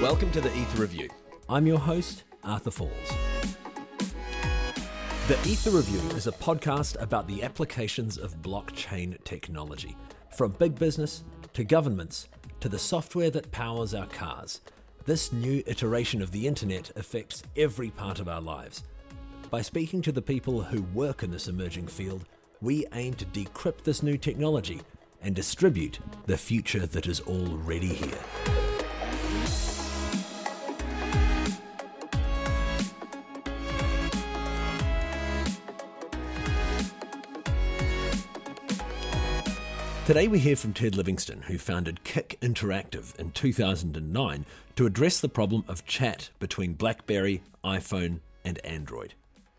Welcome to the Ether Review. I'm your host, Arthur Falls. The Ether Review is a podcast about the applications of blockchain technology, from big business to governments to the software that powers our cars. This new iteration of the internet affects every part of our lives. By speaking to the people who work in this emerging field, we aim to decrypt this new technology and distribute the future that is already here. Today we hear from Ted Livingston, who founded Kik Interactive in 2009 to address the problem of chat between BlackBerry, iPhone, and Android.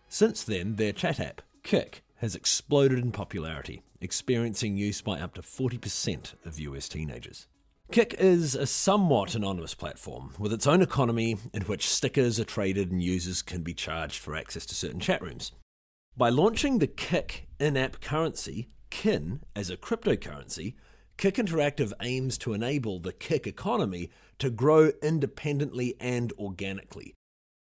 Since then, their chat app, Kik, has exploded in popularity, experiencing use by up to 40% of US teenagers. Kik is a somewhat anonymous platform with its own economy in which stickers are traded and users can be charged for access to certain chat rooms. By launching the Kik in app currency, KIN, as a cryptocurrency, Kik Interactive aims to enable the Kik economy to grow independently and organically,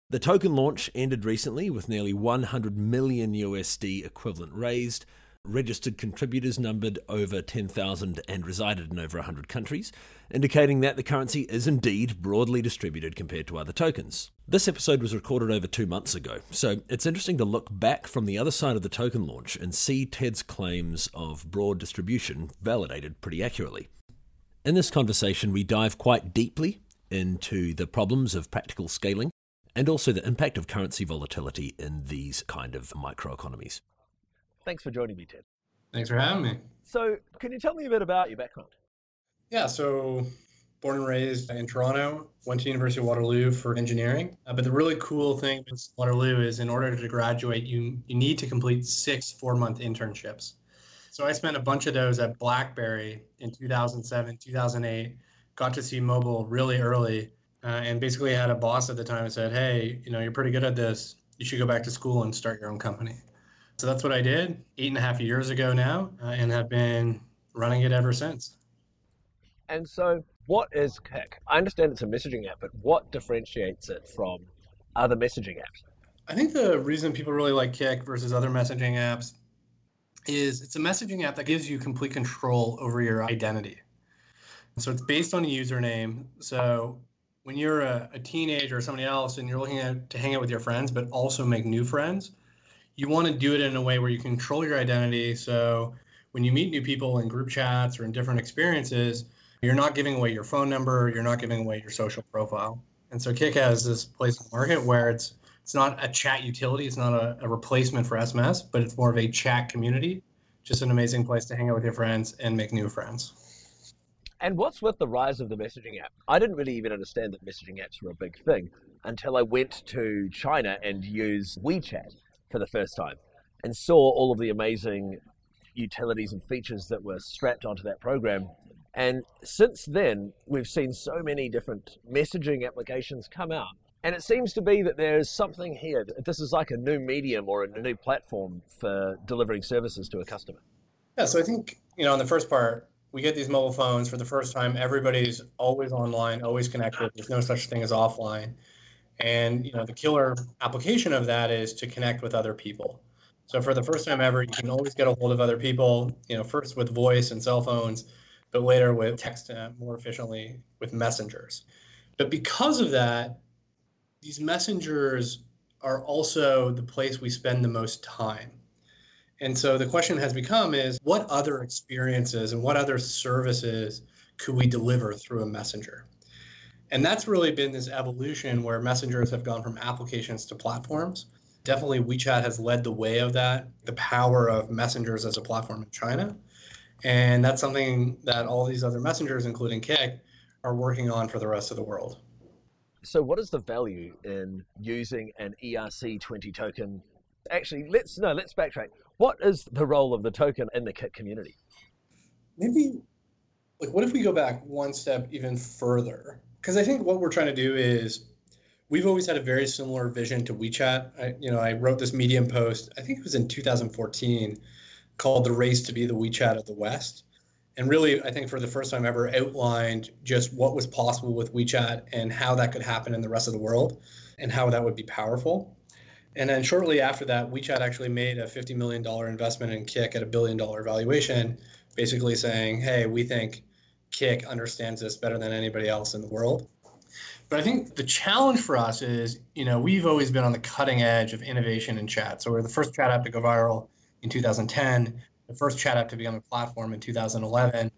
the token launch ended recently with nearly 100 million USD equivalent raised. Registered contributors numbered over 10,000 and resided in over 100 countries, indicating that the currency is indeed broadly distributed compared to other tokens. This episode was recorded over two months ago, so it's interesting to look back from the other side of the token launch and see Ted's claims of broad distribution validated pretty accurately. In this conversation, we dive quite deeply into the problems of practical scaling and also the impact of currency volatility in these kind of microeconomies. Thanks for joining me, Ted. Thanks for having me. So, can you tell me a bit about your background? Yeah, so born and raised in Toronto, went to University of Waterloo for engineering. Uh, but the really cool thing with Waterloo is in order to graduate, you, you need to complete six four month internships. So I spent a bunch of those at BlackBerry in 2007, 2008, got to see mobile really early uh, and basically had a boss at the time and said, "Hey, you know, you're pretty good at this. You should go back to school and start your own company." So that's what I did eight and a half years ago now, uh, and have been running it ever since. And so, what is Kik? I understand it's a messaging app, but what differentiates it from other messaging apps? I think the reason people really like Kik versus other messaging apps is it's a messaging app that gives you complete control over your identity. So it's based on a username. So when you're a, a teenager or somebody else and you're looking at, to hang out with your friends, but also make new friends, you want to do it in a way where you control your identity. So when you meet new people in group chats or in different experiences, you're not giving away your phone number, you're not giving away your social profile. And so Kik has this place in the market where it's it's not a chat utility, it's not a, a replacement for SMS, but it's more of a chat community. Just an amazing place to hang out with your friends and make new friends. And what's with the rise of the messaging app? I didn't really even understand that messaging apps were a big thing until I went to China and used WeChat for the first time and saw all of the amazing utilities and features that were strapped onto that program. And since then, we've seen so many different messaging applications come out. And it seems to be that there's something here. This is like a new medium or a new platform for delivering services to a customer. Yeah, so I think, you know, on the first part, we get these mobile phones for the first time. Everybody's always online, always connected. There's no such thing as offline. And you know, the killer application of that is to connect with other people. So for the first time ever, you can always get a hold of other people. You know, first with voice and cell phones, but later with text uh, more efficiently with messengers. But because of that, these messengers are also the place we spend the most time. And so the question has become is what other experiences and what other services could we deliver through a messenger? And that's really been this evolution where messengers have gone from applications to platforms. Definitely WeChat has led the way of that, the power of messengers as a platform in China. And that's something that all these other messengers, including Kik, are working on for the rest of the world. So, what is the value in using an ERC20 token? Actually, let's no, let's backtrack. What is the role of the token in the Kik community? Maybe, like, what if we go back one step even further? Because I think what we're trying to do is we've always had a very similar vision to WeChat. I, you know, I wrote this Medium post, I think it was in 2014, called The Race to be the WeChat of the West. and really, I think for the first time ever, outlined just what was possible with WeChat and how that could happen in the rest of the world and how that would be powerful. And then shortly after that, WeChat actually made a $50 million investment in Kik at a billion dollar valuation, basically saying, hey, we think Kik understands this better than anybody else in the world. But I think the challenge for us is, you know, we've always been on the cutting edge of innovation in chat. So we're the first chat app to go viral in 2010, the first chat app to be on the platform in 2011,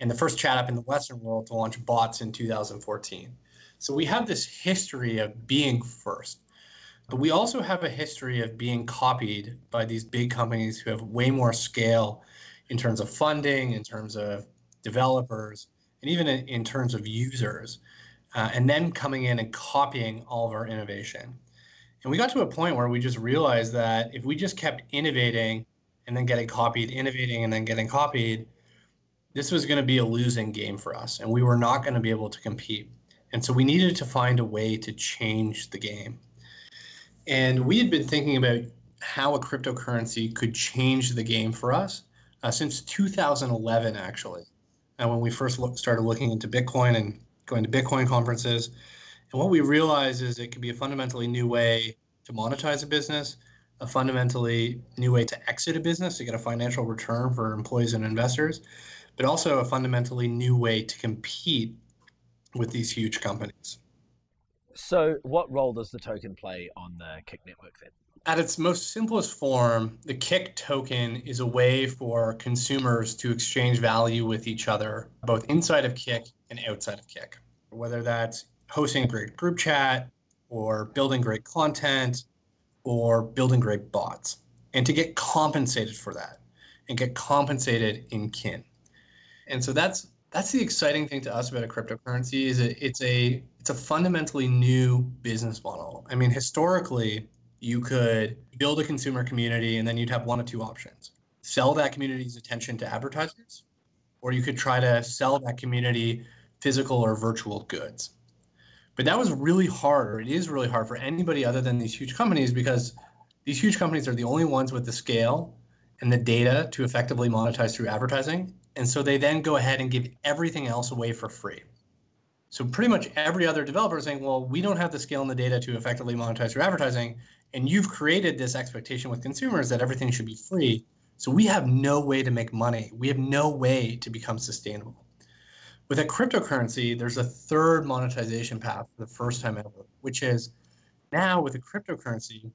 and the first chat app in the Western world to launch bots in 2014. So we have this history of being first. But we also have a history of being copied by these big companies who have way more scale in terms of funding, in terms of developers, and even in, in terms of users, uh, and then coming in and copying all of our innovation. And we got to a point where we just realized that if we just kept innovating and then getting copied, innovating and then getting copied, this was going to be a losing game for us, and we were not going to be able to compete. And so we needed to find a way to change the game. And we had been thinking about how a cryptocurrency could change the game for us uh, since 2011, actually, and when we first look, started looking into Bitcoin and going to Bitcoin conferences. And what we realized is it could be a fundamentally new way to monetize a business, a fundamentally new way to exit a business to get a financial return for employees and investors, but also a fundamentally new way to compete with these huge companies. So, what role does the token play on the Kik network then? At its most simplest form, the Kik token is a way for consumers to exchange value with each other, both inside of Kik and outside of Kik. Whether that's hosting a great group chat, or building great content, or building great bots, and to get compensated for that, and get compensated in kin. And so that's that's the exciting thing to us about a cryptocurrency is it, it's a it's a fundamentally new business model. I mean, historically, you could build a consumer community and then you'd have one of two options. Sell that community's attention to advertisers, or you could try to sell that community physical or virtual goods. But that was really hard, or it is really hard for anybody other than these huge companies because these huge companies are the only ones with the scale and the data to effectively monetize through advertising and so they then go ahead and give everything else away for free. So pretty much every other developer is saying, well, we don't have the scale and the data to effectively monetize through advertising. And you've created this expectation with consumers that everything should be free. So we have no way to make money. We have no way to become sustainable. With a cryptocurrency, there's a third monetization path for the first time ever, which is now with a cryptocurrency,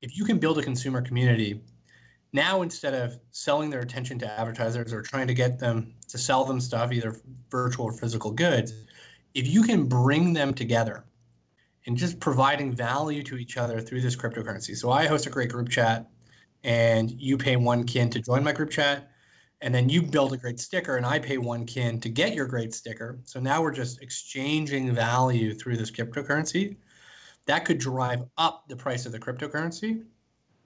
if you can build a consumer community now instead of selling their attention to advertisers or trying to get them to sell them stuff either virtual or physical goods if you can bring them together and just providing value to each other through this cryptocurrency. So i host a great group chat and you pay one kin to join my group chat and then you build a great sticker and i pay one kin to get your great sticker. So now we're just exchanging value through this cryptocurrency. That could drive up the price of the cryptocurrency.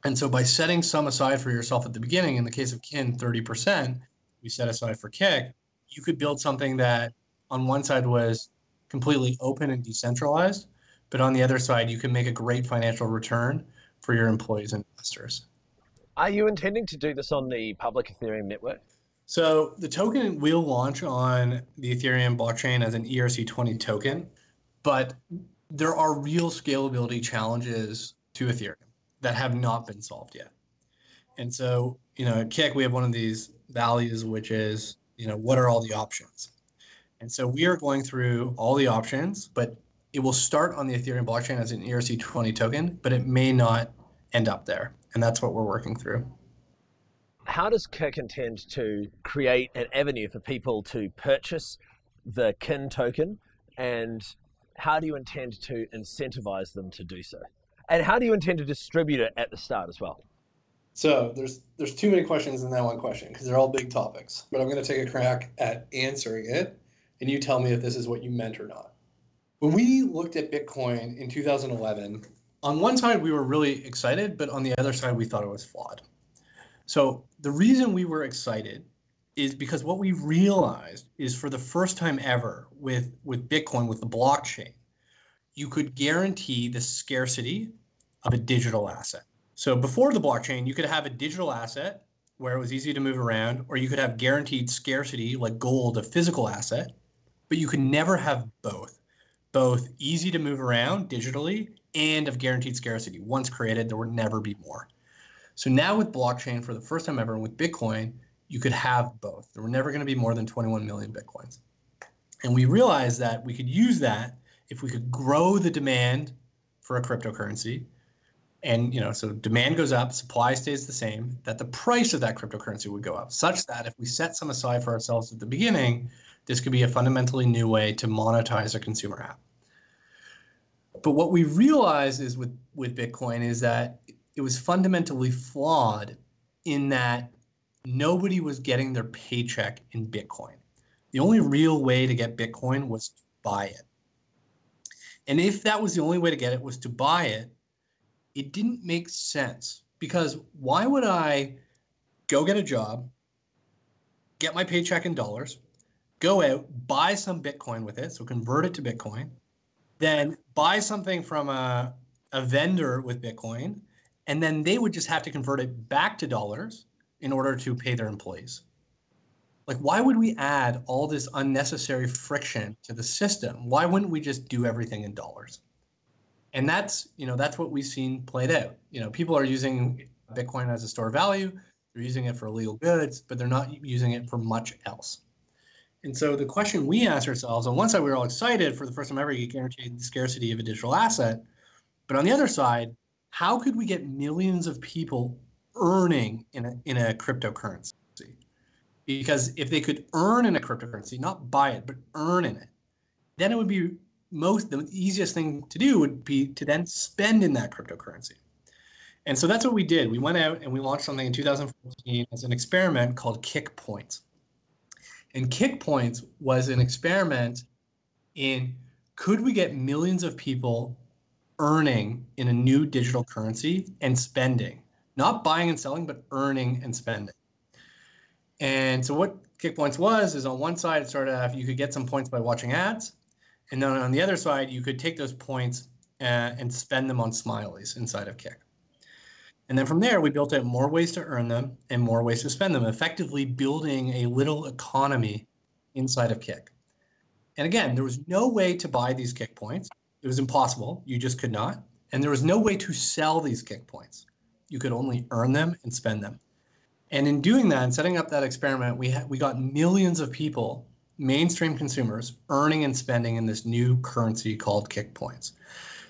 And so by setting some aside for yourself at the beginning, in the case of kin, 30%, we set aside for Kik, you could build something that on one side was completely open and decentralized, but on the other side, you can make a great financial return for your employees and investors. Are you intending to do this on the public Ethereum network? So the token will launch on the Ethereum blockchain as an ERC20 token, but there are real scalability challenges to Ethereum that have not been solved yet. And so, you know, at Kik, we have one of these values, which is, you know, what are all the options? And so we are going through all the options, but it will start on the Ethereum blockchain as an ERC20 token, but it may not end up there. And that's what we're working through. How does Kik intend to create an avenue for people to purchase the KIN token? And how do you intend to incentivize them to do so? And how do you intend to distribute it at the start as well? So there's there's too many questions in that one question because they're all big topics. But I'm going to take a crack at answering it, and you tell me if this is what you meant or not. When we looked at Bitcoin in 2011, on one side we were really excited, but on the other side we thought it was flawed. So the reason we were excited is because what we realized is for the first time ever with with Bitcoin with the blockchain, you could guarantee the scarcity of a digital asset. So before the blockchain, you could have a digital asset where it was easy to move around, or you could have guaranteed scarcity, like gold, a physical asset, but you could never have both. Both easy to move around digitally and of guaranteed scarcity. Once created, there would never be more. So now with blockchain, for the first time ever, with Bitcoin, you could have both. There were never going to be more than 21 million Bitcoins. And we realized that we could use that if we could grow the demand for a cryptocurrency and you know so demand goes up supply stays the same that the price of that cryptocurrency would go up such that if we set some aside for ourselves at the beginning this could be a fundamentally new way to monetize a consumer app. But what we realized is with with bitcoin is that it was fundamentally flawed in that nobody was getting their paycheck in bitcoin. The only real way to get bitcoin was to buy it. And if that was the only way to get it was to buy it it didn't make sense because why would I go get a job, get my paycheck in dollars, go out, buy some Bitcoin with it, so convert it to Bitcoin, then buy something from a, a vendor with Bitcoin, and then they would just have to convert it back to dollars in order to pay their employees. Like, why would we add all this unnecessary friction to the system? Why wouldn't we just do everything in dollars? and that's you know that's what we've seen played out you know people are using bitcoin as a store of value they're using it for illegal goods but they're not using it for much else and so the question we asked ourselves on one side we were all excited for the first time ever you guaranteed the scarcity of a digital asset but on the other side how could we get millions of people earning in a, in a cryptocurrency because if they could earn in a cryptocurrency not buy it but earn in it then it would be most the easiest thing to do would be to then spend in that cryptocurrency. And so that's what we did. We went out and we launched something in 2014 as an experiment called Kik Points. And Kik Points was an experiment in could we get millions of people earning in a new digital currency and spending, not buying and selling, but earning and spending. And so what Kik Points was is on one side it started off you could get some points by watching ads and then on the other side, you could take those points uh, and spend them on smileys inside of Kik. And then from there, we built out more ways to earn them and more ways to spend them, effectively building a little economy inside of Kik. And again, there was no way to buy these Kik points. It was impossible. You just could not. And there was no way to sell these Kik points. You could only earn them and spend them. And in doing that and setting up that experiment, we, ha- we got millions of people mainstream consumers earning and spending in this new currency called Kik points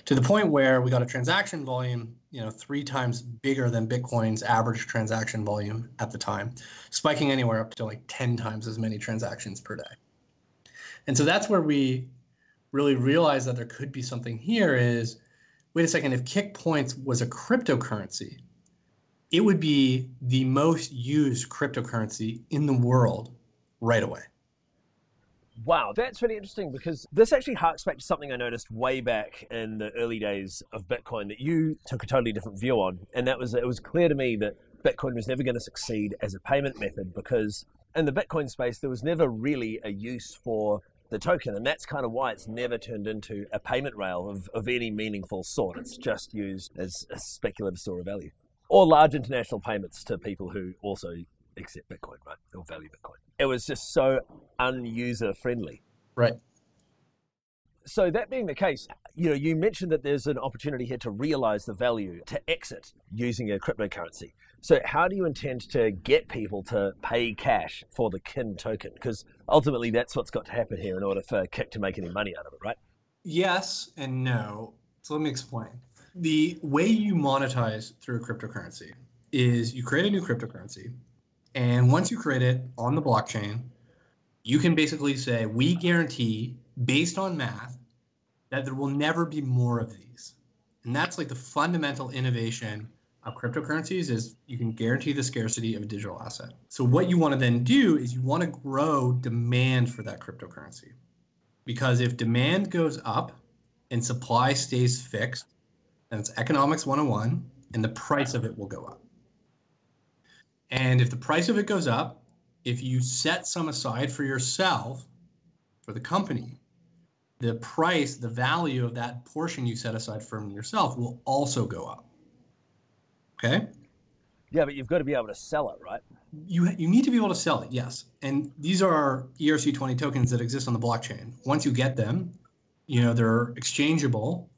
to the point where we got a transaction volume you know three times bigger than bitcoin's average transaction volume at the time spiking anywhere up to like 10 times as many transactions per day. And so that's where we really realized that there could be something here is wait a second if Kik points was a cryptocurrency it would be the most used cryptocurrency in the world right away Wow, that's really interesting because this actually harks back to something I noticed way back in the early days of Bitcoin that you took a totally different view on. And that was it was clear to me that Bitcoin was never going to succeed as a payment method because in the Bitcoin space there was never really a use for the token. And that's kind of why it's never turned into a payment rail of, of any meaningful sort. It's just used as a speculative store of value. Or large international payments to people who also accept Bitcoin, right? Or value Bitcoin. It was just so unuser friendly. Right. So that being the case, you know, you mentioned that there's an opportunity here to realize the value, to exit using a cryptocurrency. So how do you intend to get people to pay cash for the kin token? Because ultimately that's what's got to happen here in order for Kik to make any money out of it, right? Yes and no. So let me explain. The way you monetize through a cryptocurrency is you create a new cryptocurrency and once you create it on the blockchain, you can basically say, we guarantee, based on math, that there will never be more of these. And that's like the fundamental innovation of cryptocurrencies is you can guarantee the scarcity of a digital asset. So what you want to then do is you want to grow demand for that cryptocurrency. Because if demand goes up and supply stays fixed, then it's economics 101 and the price of it will go up. And if the price of it goes up, if you set some aside for yourself, for the company, the price, the value of that portion you set aside from yourself will also go up. Okay? Yeah, but you've got to be able to sell it, right? You you need to be able to sell it, yes. And these are ERC20 tokens that exist on the blockchain. Once you get them, you know they're exchangeable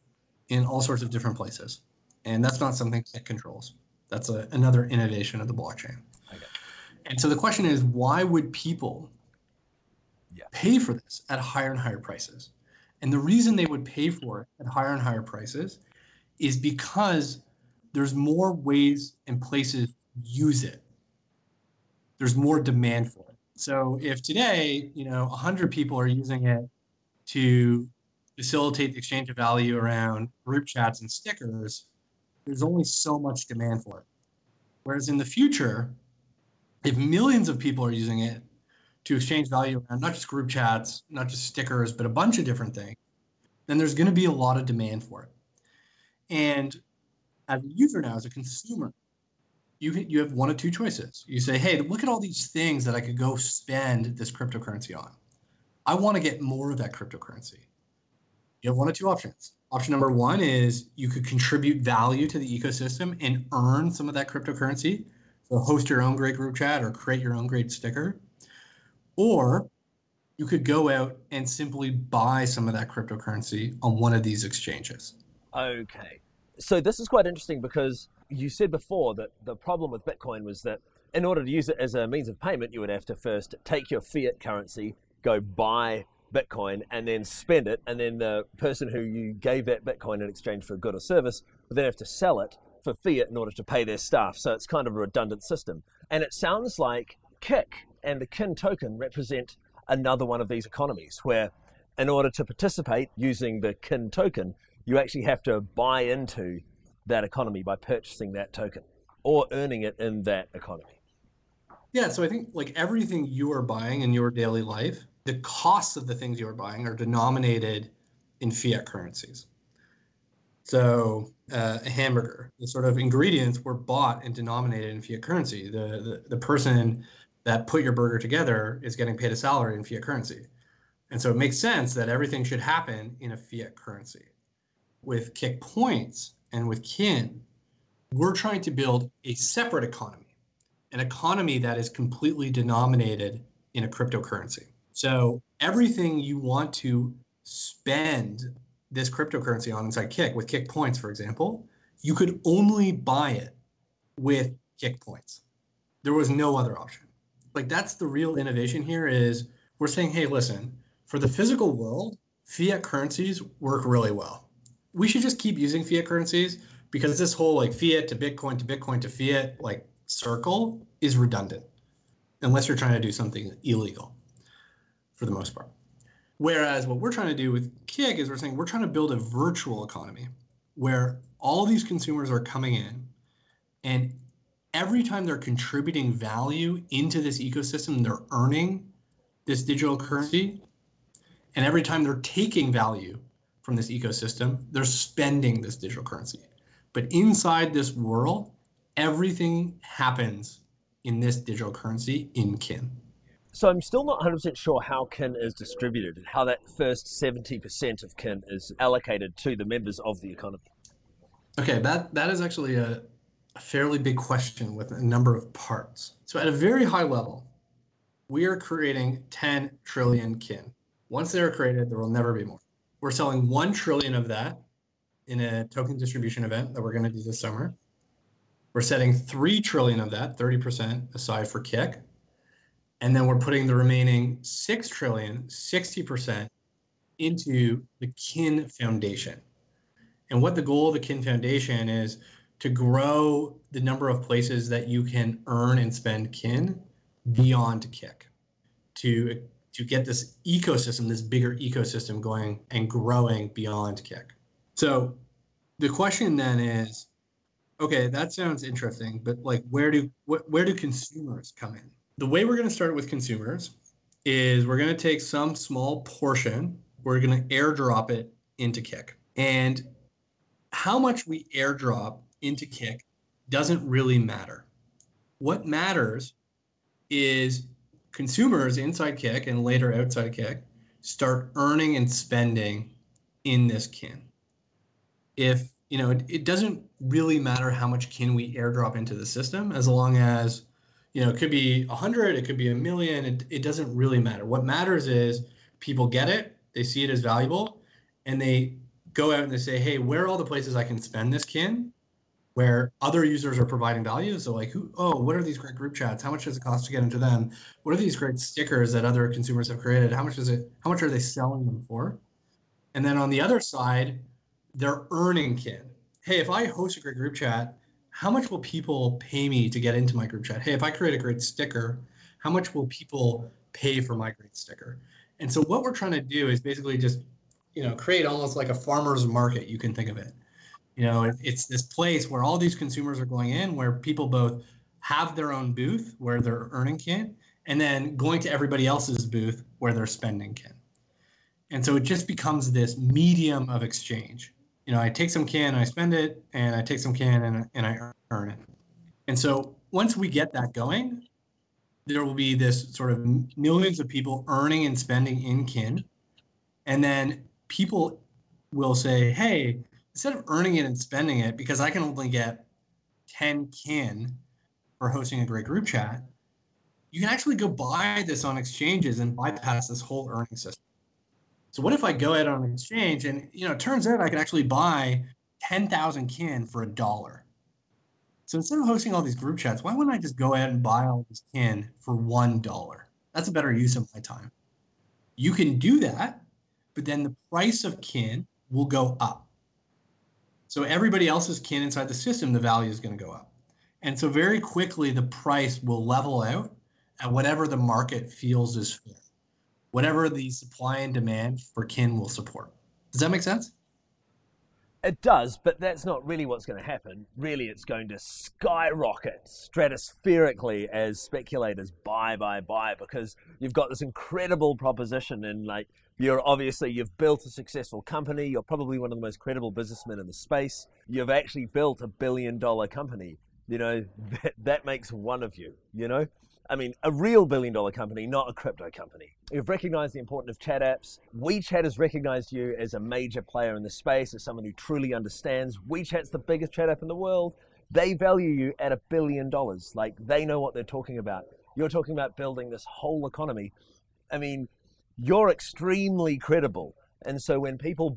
in all sorts of different places, and that's not something it controls. That's a, another innovation of the blockchain. Okay. And so the question is, why would people yeah. pay for this at higher and higher prices? And the reason they would pay for it at higher and higher prices is because there's more ways and places to use it. There's more demand for it. So if today, you know, 100 people are using it to facilitate the exchange of value around group chats and stickers, there's only so much demand for it. Whereas in the future, if millions of people are using it to exchange value around not just group chats, not just stickers, but a bunch of different things, then there's going to be a lot of demand for it. And as a user now, as a consumer, you you have one of two choices. You say, "Hey, look at all these things that I could go spend this cryptocurrency on. I want to get more of that cryptocurrency." You have one of two options. Option number one is you could contribute value to the ecosystem and earn some of that cryptocurrency. So host your own great group chat or create your own great sticker. Or you could go out and simply buy some of that cryptocurrency on one of these exchanges. Okay so this is quite interesting because you said before that the problem with Bitcoin was that in order to use it as a means of payment, you would have to first take your fiat currency, go buy Bitcoin, and then spend it. And then the person who you gave that Bitcoin in exchange for a good or service would then have to sell it for fiat in order to pay their staff. So it's kind of a redundant system. And it sounds like Kik and the Kin token represent another one of these economies where, in order to participate using the Kin token, you actually have to buy into that economy by purchasing that token or earning it in that economy. Yeah, so I think like everything you are buying in your daily life, the costs of the things you are buying are denominated in fiat currencies. So uh, a hamburger, the sort of ingredients were bought and denominated in fiat currency. The, the the person that put your burger together is getting paid a salary in fiat currency. And so it makes sense that everything should happen in a fiat currency with Kik Points and with Kin, we're trying to build a separate economy, an economy that is completely denominated in a cryptocurrency. So everything you want to spend this cryptocurrency on inside Kik with Kik Points, for example, you could only buy it with Kik Points. There was no other option. Like that's the real innovation here is we're saying, hey, listen, for the physical world, fiat currencies work really well we should just keep using fiat currencies because this whole like fiat to Bitcoin to Bitcoin to fiat like circle is redundant unless you're trying to do something illegal for the most part. Whereas what we're trying to do with Kik is we're saying we're trying to build a virtual economy where all these consumers are coming in and every time they're contributing value into this ecosystem, they're earning this digital currency. And every time they're taking value from this ecosystem, they're spending this digital currency. But inside this world, everything happens in this digital currency in kin. So I'm still not 100% sure how kin is distributed and how that first 70% of kin is allocated to the members of the economy. Okay, that, that is actually a, a fairly big question with a number of parts. So at a very high level, we are creating 10 trillion kin. Once they are created, there will never be more. We're selling 1 trillion of that in a token distribution event that we're going to do this summer. We're setting 3 trillion of that, 30% aside for Kik. And then we're putting the remaining 6 trillion, 60% into the Kin Foundation. And what the goal of the Kin Foundation is to grow the number of places that you can earn and spend kin beyond Kik to to get this ecosystem, this bigger ecosystem going and growing beyond Kik. So the question then is, okay, that sounds interesting, but like where do wh- where do consumers come in? The way we're going to start with consumers is we're going to take some small portion, we're going to airdrop it into Kik. And how much we airdrop into Kik doesn't really matter. What matters is consumers inside Kik and later outside Kik start earning and spending in this kin. If you know, it, it doesn't really matter how much kin we airdrop into the system as long as, you know, it could be a hundred, it could be a million. It, it doesn't really matter. What matters is people get it, they see it as valuable, and they go out and they say, hey, where are all the places I can spend this kin? Where other users are providing value. So like who oh, what are these great group chats? How much does it cost to get into them? What are these great stickers that other consumers have created? How much is it how much are they selling them for? And then on the other side, they're earning kin. Hey, if I host a great group chat, how much will people pay me to get into my group chat? Hey, if I create a great sticker, how much will people pay for my great sticker? And so what we're trying to do is basically just, you know, create almost like a farmer's market. You can think of it. You know, it, it's this place where all these consumers are going in, where people both have their own booth where they're earning kin, and then going to everybody else's booth where they're spending kin. And so it just becomes this medium of exchange. You know, I take some kin, I spend it, and I take some kin and, and I earn it. And so once we get that going, there will be this sort of millions of people earning and spending in kin. And then people will say, hey, instead of earning it and spending it, because I can only get 10 kin for hosting a great group chat, you can actually go buy this on exchanges and bypass this whole earning system. So what if I go out on an exchange and you know it turns out I can actually buy 10,000 kin for a dollar. So instead of hosting all these group chats, why wouldn't I just go out and buy all this kin for one dollar? That's a better use of my time. You can do that, but then the price of kin will go up. So everybody else's kin inside the system, the value is going to go up. And so very quickly the price will level out at whatever the market feels is fair whatever the supply and demand for kin will support. Does that make sense? It does, but that's not really what's going to happen. Really, it's going to skyrocket stratospherically as speculators buy, buy, buy, because you've got this incredible proposition, and like you're obviously you've built a successful company. You're probably one of the most credible businessmen in the space. You've actually built a billion dollar company. You know that that makes one of you. You know, I mean, a real billion dollar company, not a crypto company. You've recognized the importance of chat apps. WeChat has recognized you as a major player in the space, as someone who truly understands. WeChat's the biggest chat app in the world. They value you at a billion dollars. Like, they know what they're talking about. You're talking about building this whole economy. I mean, you're extremely credible. And so when people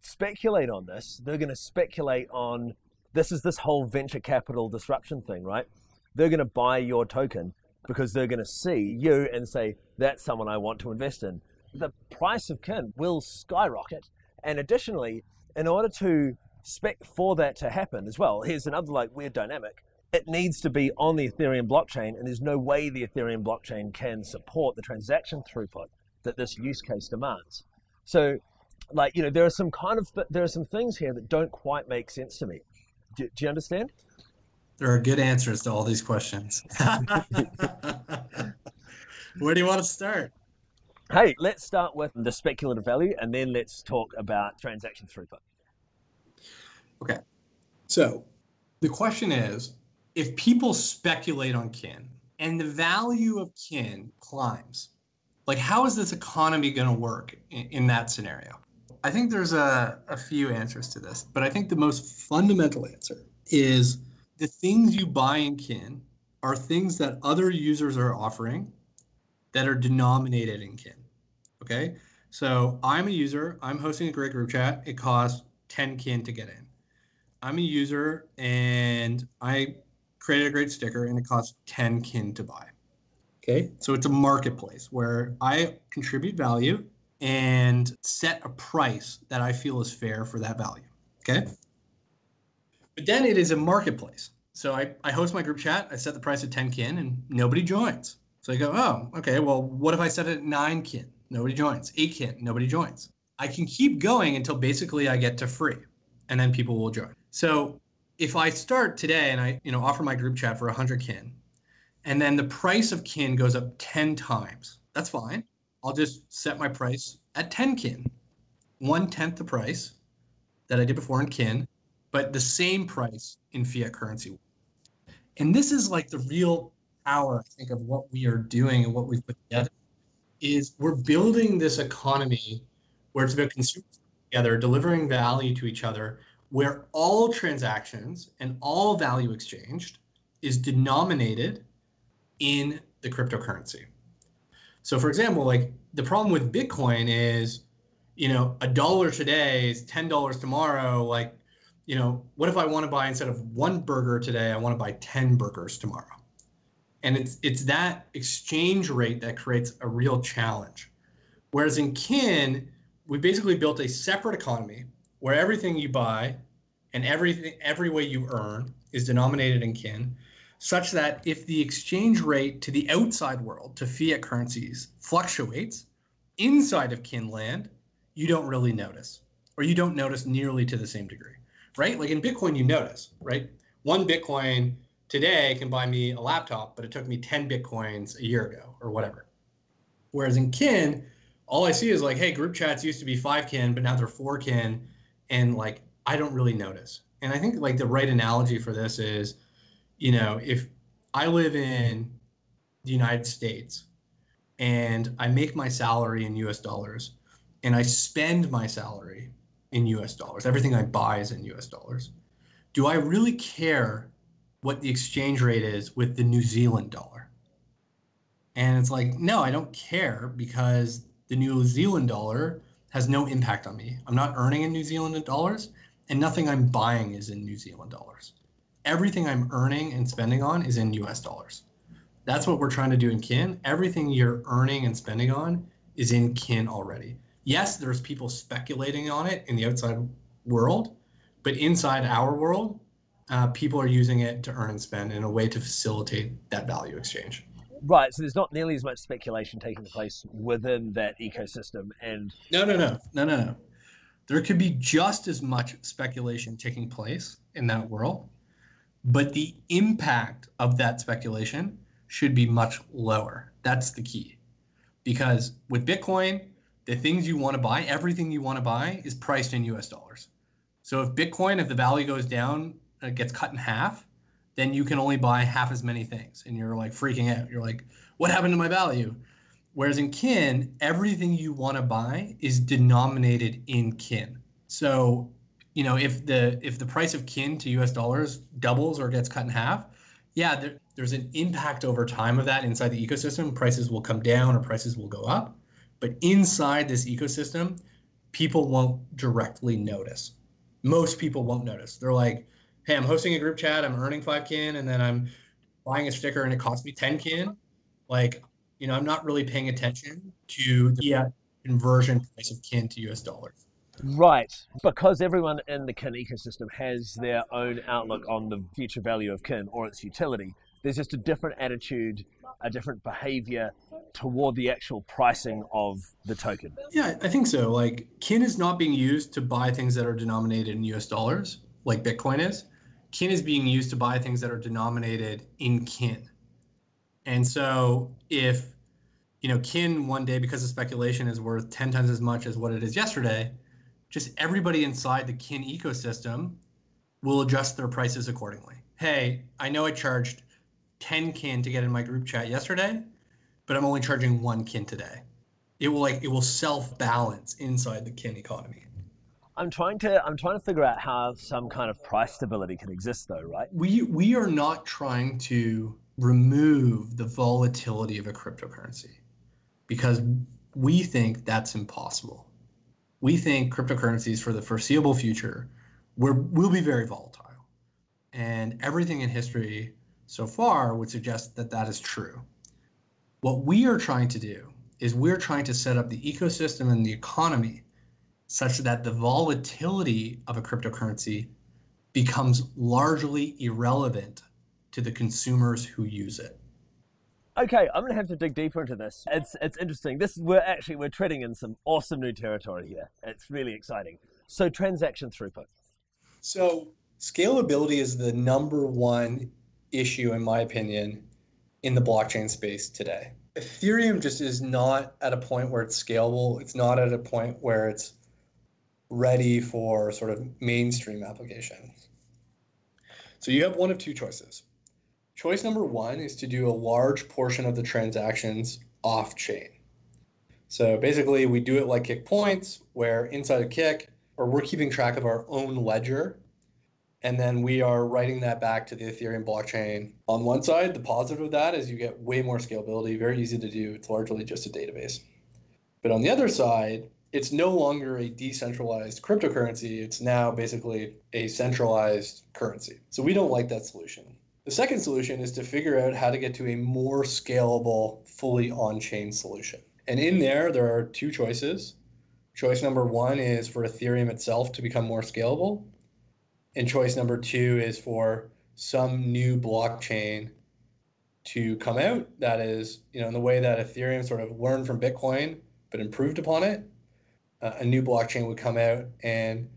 speculate on this, they're going to speculate on this is this whole venture capital disruption thing, right? They're going to buy your token because they're going to see you and say, that's someone I want to invest in. The price of kin will skyrocket. And additionally, in order to spec for that to happen as well, here's another like weird dynamic. It needs to be on the Ethereum blockchain, and there's no way the Ethereum blockchain can support the transaction throughput that this use case demands. So, like you know, there are some kind of there are some things here that don't quite make sense to me. Do, do you understand? There are good answers to all these questions. Where do you want to start? Hey, let's start with the speculative value and then let's talk about transaction throughput. Okay. So the question is if people speculate on kin and the value of kin climbs, like how is this economy going to work in, in, that scenario? I think there's a, a few answers to this, but I think the most fundamental answer is the things you buy in kin are things that other users are offering that are denominated in kin. Okay. So I'm a user, I'm hosting a great group chat. It costs 10 kin to get in. I'm a user and I created a great sticker and it costs 10 kin to buy. Okay. So it's a marketplace where I contribute value and set a price that I feel is fair for that value. Okay. But then it is a marketplace. So I, I host my group chat, I set the price at 10 kin, and nobody joins. So I go, oh, okay, well, what if I set it at 9 kin? Nobody joins. 8 kin, nobody joins. I can keep going until basically I get to free, and then people will join. So if I start today and I you know offer my group chat for 100 kin, and then the price of kin goes up 10 times, that's fine. I'll just set my price at 10 kin, one tenth the price that I did before in kin, but the same price in fiat currency. And this is like the real power, I think, of what we are doing and what we've put together is we're building this economy where it's about consumers together, delivering value to each other where all transactions and all value exchanged is denominated in the cryptocurrency. So, for example, like the problem with Bitcoin is, you know, a dollar today is ten dollars tomorrow. Like, you know, what if I want to buy instead of one burger today, I want to buy ten burgers tomorrow? And it's it's that exchange rate that creates a real challenge. Whereas in kin, we basically built a separate economy where everything you buy and everything every way you earn is denominated in kin such that if the exchange rate to the outside world to fiat currencies fluctuates inside of kin land you don't really notice or you don't notice nearly to the same degree right? Like in bitcoin you notice right? One bitcoin today can buy me a laptop but it took me 10 bitcoins a year ago or whatever. Whereas in kin all I see is like, hey, group chats used to be five kin, but now they're four kin, and like I don't really notice. And I think like the right analogy for this is, you know, if I live in the United States and I make my salary in US dollars and I spend my salary in US dollars, everything I buy is in US dollars. Do I really care what the exchange rate is with the New Zealand dollar? And it's like, no, I don't care because the New Zealand dollar has no impact on me. I'm not earning in New Zealand dollars, and nothing I'm buying is in New Zealand dollars. Everything I'm earning and spending on is in US dollars. That's what we're trying to do in kin. Everything you're earning and spending on is in kin already. Yes, there's people speculating on it in the outside world, but inside our world, uh, people are using it to earn and spend in a way to facilitate that value exchange. Right, so there's not nearly as much speculation taking place within that ecosystem, and no, no, no, no, no, no. There could be just as much speculation taking place in that world, but the impact of that speculation should be much lower. That's the key, because with Bitcoin, the things you want to buy, everything you want to buy, is priced in U.S. dollars. So if Bitcoin, if the value goes down, it gets cut in half then you can only buy half as many things and you're like freaking out. You're like, what happened to my value? Whereas in kin, everything you want to buy is denominated in kin. So, you know, if the if the price of kin to US dollars doubles or gets cut in half, yeah, there, there's an impact over time of that inside the ecosystem. Prices will come down or prices will go up. But inside this ecosystem, people won't directly notice. Most people won't notice. They're like, hey, I'm hosting a group chat, I'm earning five kin, and then I'm buying a sticker and it costs me 10 kin. Like, you know, I'm not really paying attention to the uh, conversion price of kin to US dollars. Right, because everyone in the kin ecosystem has their own outlook on the future value of kin or its utility. There's just a different attitude, a different behavior toward the actual pricing of the token. Yeah, I think so. Like, kin is not being used to buy things that are denominated in US dollars, like Bitcoin is kin is being used to buy things that are denominated in kin. And so if you know kin one day because of speculation is worth 10 times as much as what it is yesterday, just everybody inside the kin ecosystem will adjust their prices accordingly. Hey, I know I charged 10 kin to get in my group chat yesterday, but I'm only charging 1 kin today. It will like it will self balance inside the kin economy. I'm trying to I'm trying to figure out how some kind of price stability can exist though, right? We we are not trying to remove the volatility of a cryptocurrency because we think that's impossible. We think cryptocurrencies for the foreseeable future will will be very volatile. And everything in history so far would suggest that that is true. What we are trying to do is we're trying to set up the ecosystem and the economy such that the volatility of a cryptocurrency becomes largely irrelevant to the consumers who use it. Okay, I'm gonna have to dig deeper into this. It's it's interesting. This we're actually we're treading in some awesome new territory here. It's really exciting. So transaction throughput. So scalability is the number one issue, in my opinion, in the blockchain space today. Ethereum just is not at a point where it's scalable. It's not at a point where it's ready for sort of mainstream applications. So you have one of two choices. Choice number one is to do a large portion of the transactions off chain. So basically, we do it like Kik Points, where inside of Kik, or we're keeping track of our own ledger and then we are writing that back to the Ethereum blockchain. On one side, the positive of that is you get way more scalability, very easy to do. It's largely just a database. But on the other side, it's no longer a decentralized cryptocurrency. It's now basically a centralized currency. So we don't like that solution. The second solution is to figure out how to get to a more scalable, fully on chain solution. And in there, there are two choices. Choice number one is for Ethereum itself to become more scalable. And choice number two is for some new blockchain to come out that is, you know, in the way that Ethereum sort of learned from Bitcoin but improved upon it. Uh, a new blockchain would come out and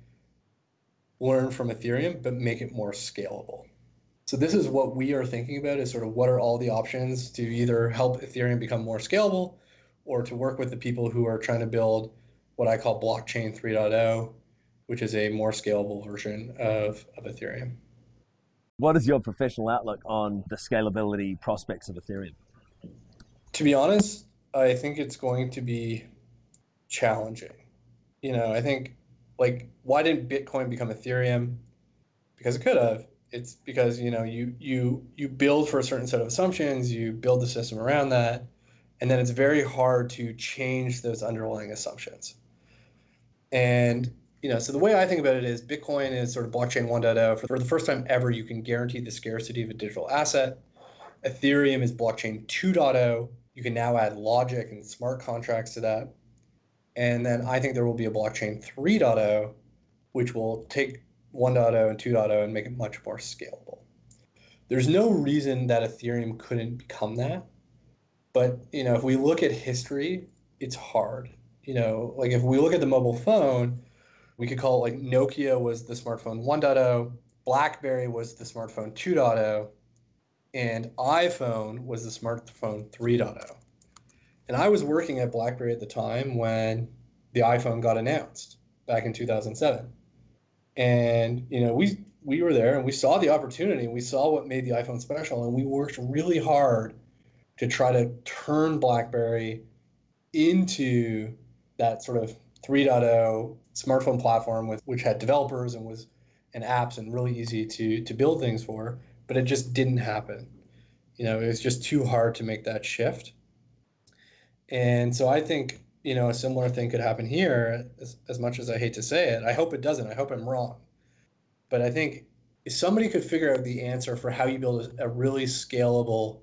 learn from Ethereum but make it more scalable. So this is what we are thinking about is sort of what are all the options to either help Ethereum become more scalable or to work with the people who are trying to build what I call blockchain 3.0 which is a more scalable version of, of Ethereum. What is your professional outlook on the scalability prospects of Ethereum? To be honest, I think it's going to be challenging. You know, I think like why didn't Bitcoin become Ethereum? Because it could have. It's because you know you you you build for a certain set of assumptions, you build the system around that, and then it's very hard to change those underlying assumptions. And you know, so the way I think about it is Bitcoin is sort of blockchain 1.0. For, the first time ever, you can guarantee the scarcity of a digital asset. Ethereum is blockchain 2.0. You can now add logic and smart contracts to that. And then I think there will be a blockchain 3.0, which will take 1.0 and 2.0 and make it much more scalable. There's no reason that Ethereum couldn't become that. But, you know, if we look at history, it's hard. You know, like if we look at the mobile phone, we could call it like Nokia was the smartphone 1.0, BlackBerry was the smartphone 2.0, and iPhone was the smartphone 3.0. And I was working at BlackBerry at the time when the iPhone got announced back in 2007. And you know, we we were there and we saw the opportunity we saw what made the iPhone special and we worked really hard to try to turn BlackBerry into that sort of 3.0 smartphone platform with which had developers and was and apps and really easy to to build things for, but it just didn't happen. You know, it was just too hard to make that shift. And so I think, you know, a similar thing could happen here as, as much as I hate to say it. I hope it doesn't. I hope I'm wrong. But I think if somebody could figure out the answer for how you build a, a really scalable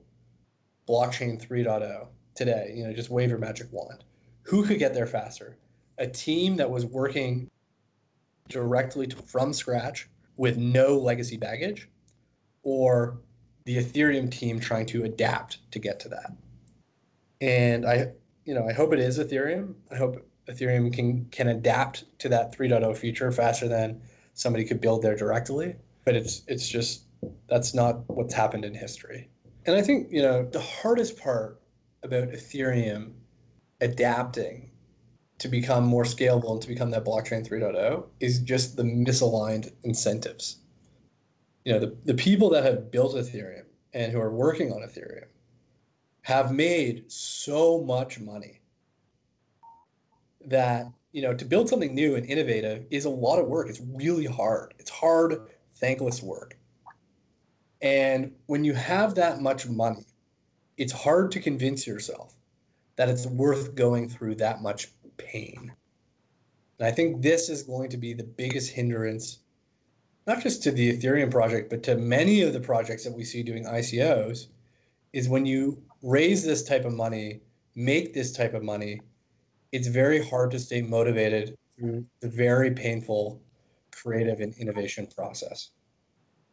blockchain 3.0 today, you know, just wave your magic wand. Who could get there faster? A team that was working directly to, from scratch with no legacy baggage, or the Ethereum team trying to adapt to get to that. And I, you know, I hope it is Ethereum. I hope Ethereum can can adapt to that 3.0 feature faster than somebody could build there directly. But it's it's just that's not what's happened in history. And I think you know the hardest part about Ethereum adapting to become more scalable and to become that blockchain 3.0 is just the misaligned incentives. You know, the, the people that have built Ethereum and who are working on Ethereum have made so much money that, you know, to build something new and innovative is a lot of work. It's really hard. It's hard, thankless work. And when you have that much money, it's hard to convince yourself that it's worth going through that much pain. And I think this is going to be the biggest hindrance, not just to the Ethereum project, but to many of the projects that we see doing ICOs, is when you raise this type of money, make this type of money, it's very hard to stay motivated through the very painful creative and innovation process.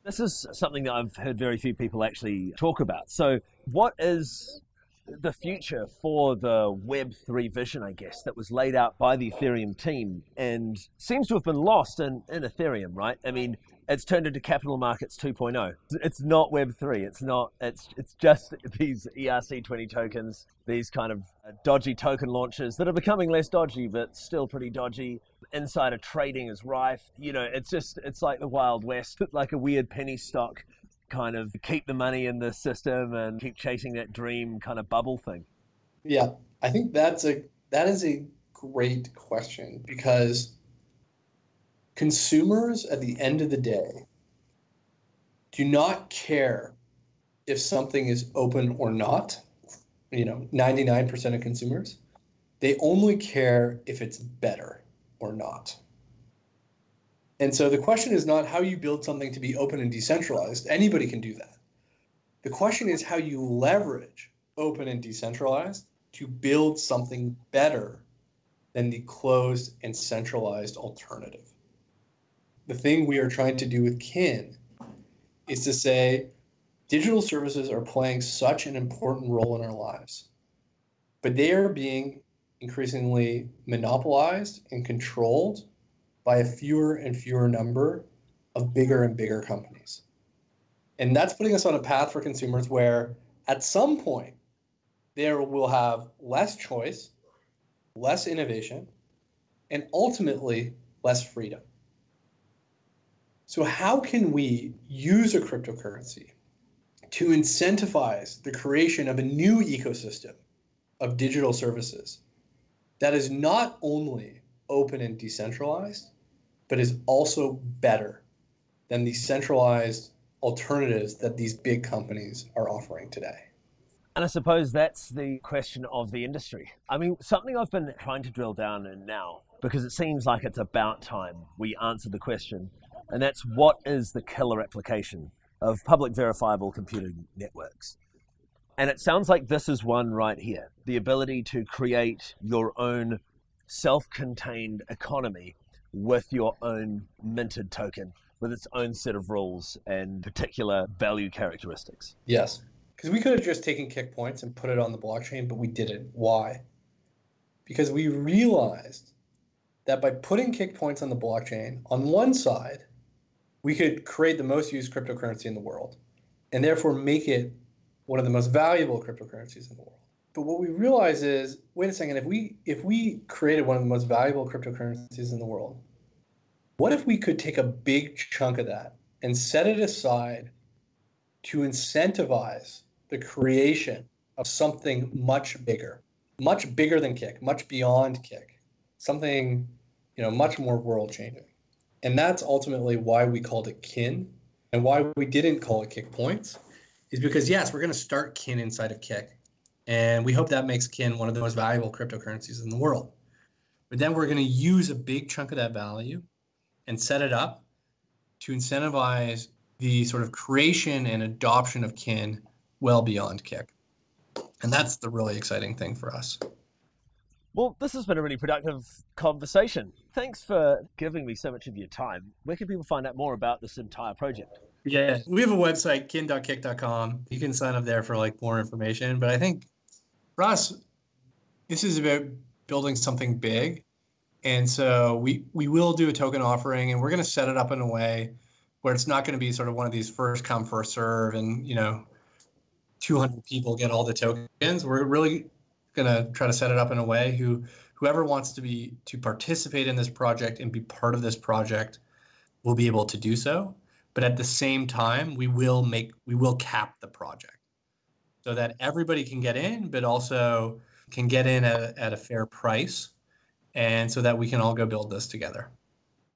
This is something that I've heard very few people actually talk about. So, what is the future for the Web3 vision, I guess, that was laid out by the Ethereum team and seems to have been lost in, in Ethereum, right? I mean, it's turned into capital markets 2.0. It's not Web3. It's not, it's, it's just these ERC20 tokens, these kind of uh, dodgy token launches that are becoming less dodgy, but still pretty dodgy. Insider trading is rife. You know, it's just, it's like the Wild West, like a weird penny stock kind of keep the money in the system and keep chasing that dream kind of bubble thing? Yeah, I think that's a that is a great question because consumers at the end of the day do not care if something is open or not. You know, 99% of consumers, they only care if it's better or not. And so the question is not how you build something to be open and decentralized. Anybody can do that. The question is how you leverage open and decentralized to build something better than the closed and centralized alternative. The thing we are trying to do with Kin is to say digital services are playing such an important role in our lives, but they are being increasingly monopolized and controlled by a fewer and fewer number of bigger and bigger companies. And that's putting us on a path for consumers where at some point there will have less choice, less innovation, and ultimately less freedom. So, how can we use a cryptocurrency to incentivize the creation of a new ecosystem of digital services that is not only open and decentralized, but is also better than the centralized alternatives that these big companies are offering today. And I suppose that's the question of the industry. I mean, something I've been trying to drill down in now, because it seems like it's about time we answer the question, and that's what is the killer application of public verifiable computing networks? And it sounds like this is one right here the ability to create your own self contained economy with your own minted token with its own set of rules and particular value characteristics. Yes. Because we could have just taken Kik points and put it on the blockchain, but we didn't. Why? Because we realized that by putting Kik points on the blockchain, on one side, we could create the most used cryptocurrency in the world and therefore make it one of the most valuable cryptocurrencies in the world. But what we realize is, wait a second, if we if we created one of the most valuable cryptocurrencies in the world, what if we could take a big chunk of that and set it aside to incentivize the creation of something much bigger, much bigger than Kik, much beyond Kik, something you know much more world changing. And that's ultimately why we called it kin and why we didn't call it Kik points is because yes, we're going to start kin inside of Kik. And we hope that makes kin one of the most valuable cryptocurrencies in the world. But then we're going to use a big chunk of that value and set it up to incentivize the sort of creation and adoption of kin well beyond Kik. And that's the really exciting thing for us. Well this has been a really productive conversation. Thanks for giving me so much of your time. Where can people find out more about this entire project? Yeah we have a website kin.kik.com you can sign up there for like more information. But i think for us this is about building something big and so we we will do a token offering, and we're going to set it up in a way where it's not going to be sort of one of these first come first serve, and you know, 200 people get all the tokens. We're really going to try to set it up in a way who whoever wants to be to participate in this project and be part of this project will be able to do so. But at the same time, we will make we will cap the project so that everybody can get in, but also can get in at, at a fair price and so that we can all go build this together.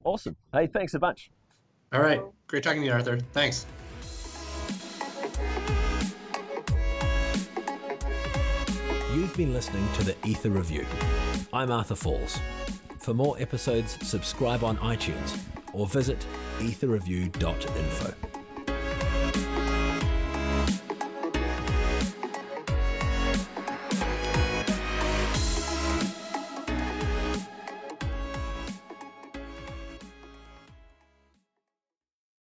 Awesome. Hey, thanks a bunch. All right. Great talking to you, Arthur. Thanks. You've been listening to the Ether Review. I'm Arthur Falls. For more episodes, subscribe on iTunes or visit etherreview.info.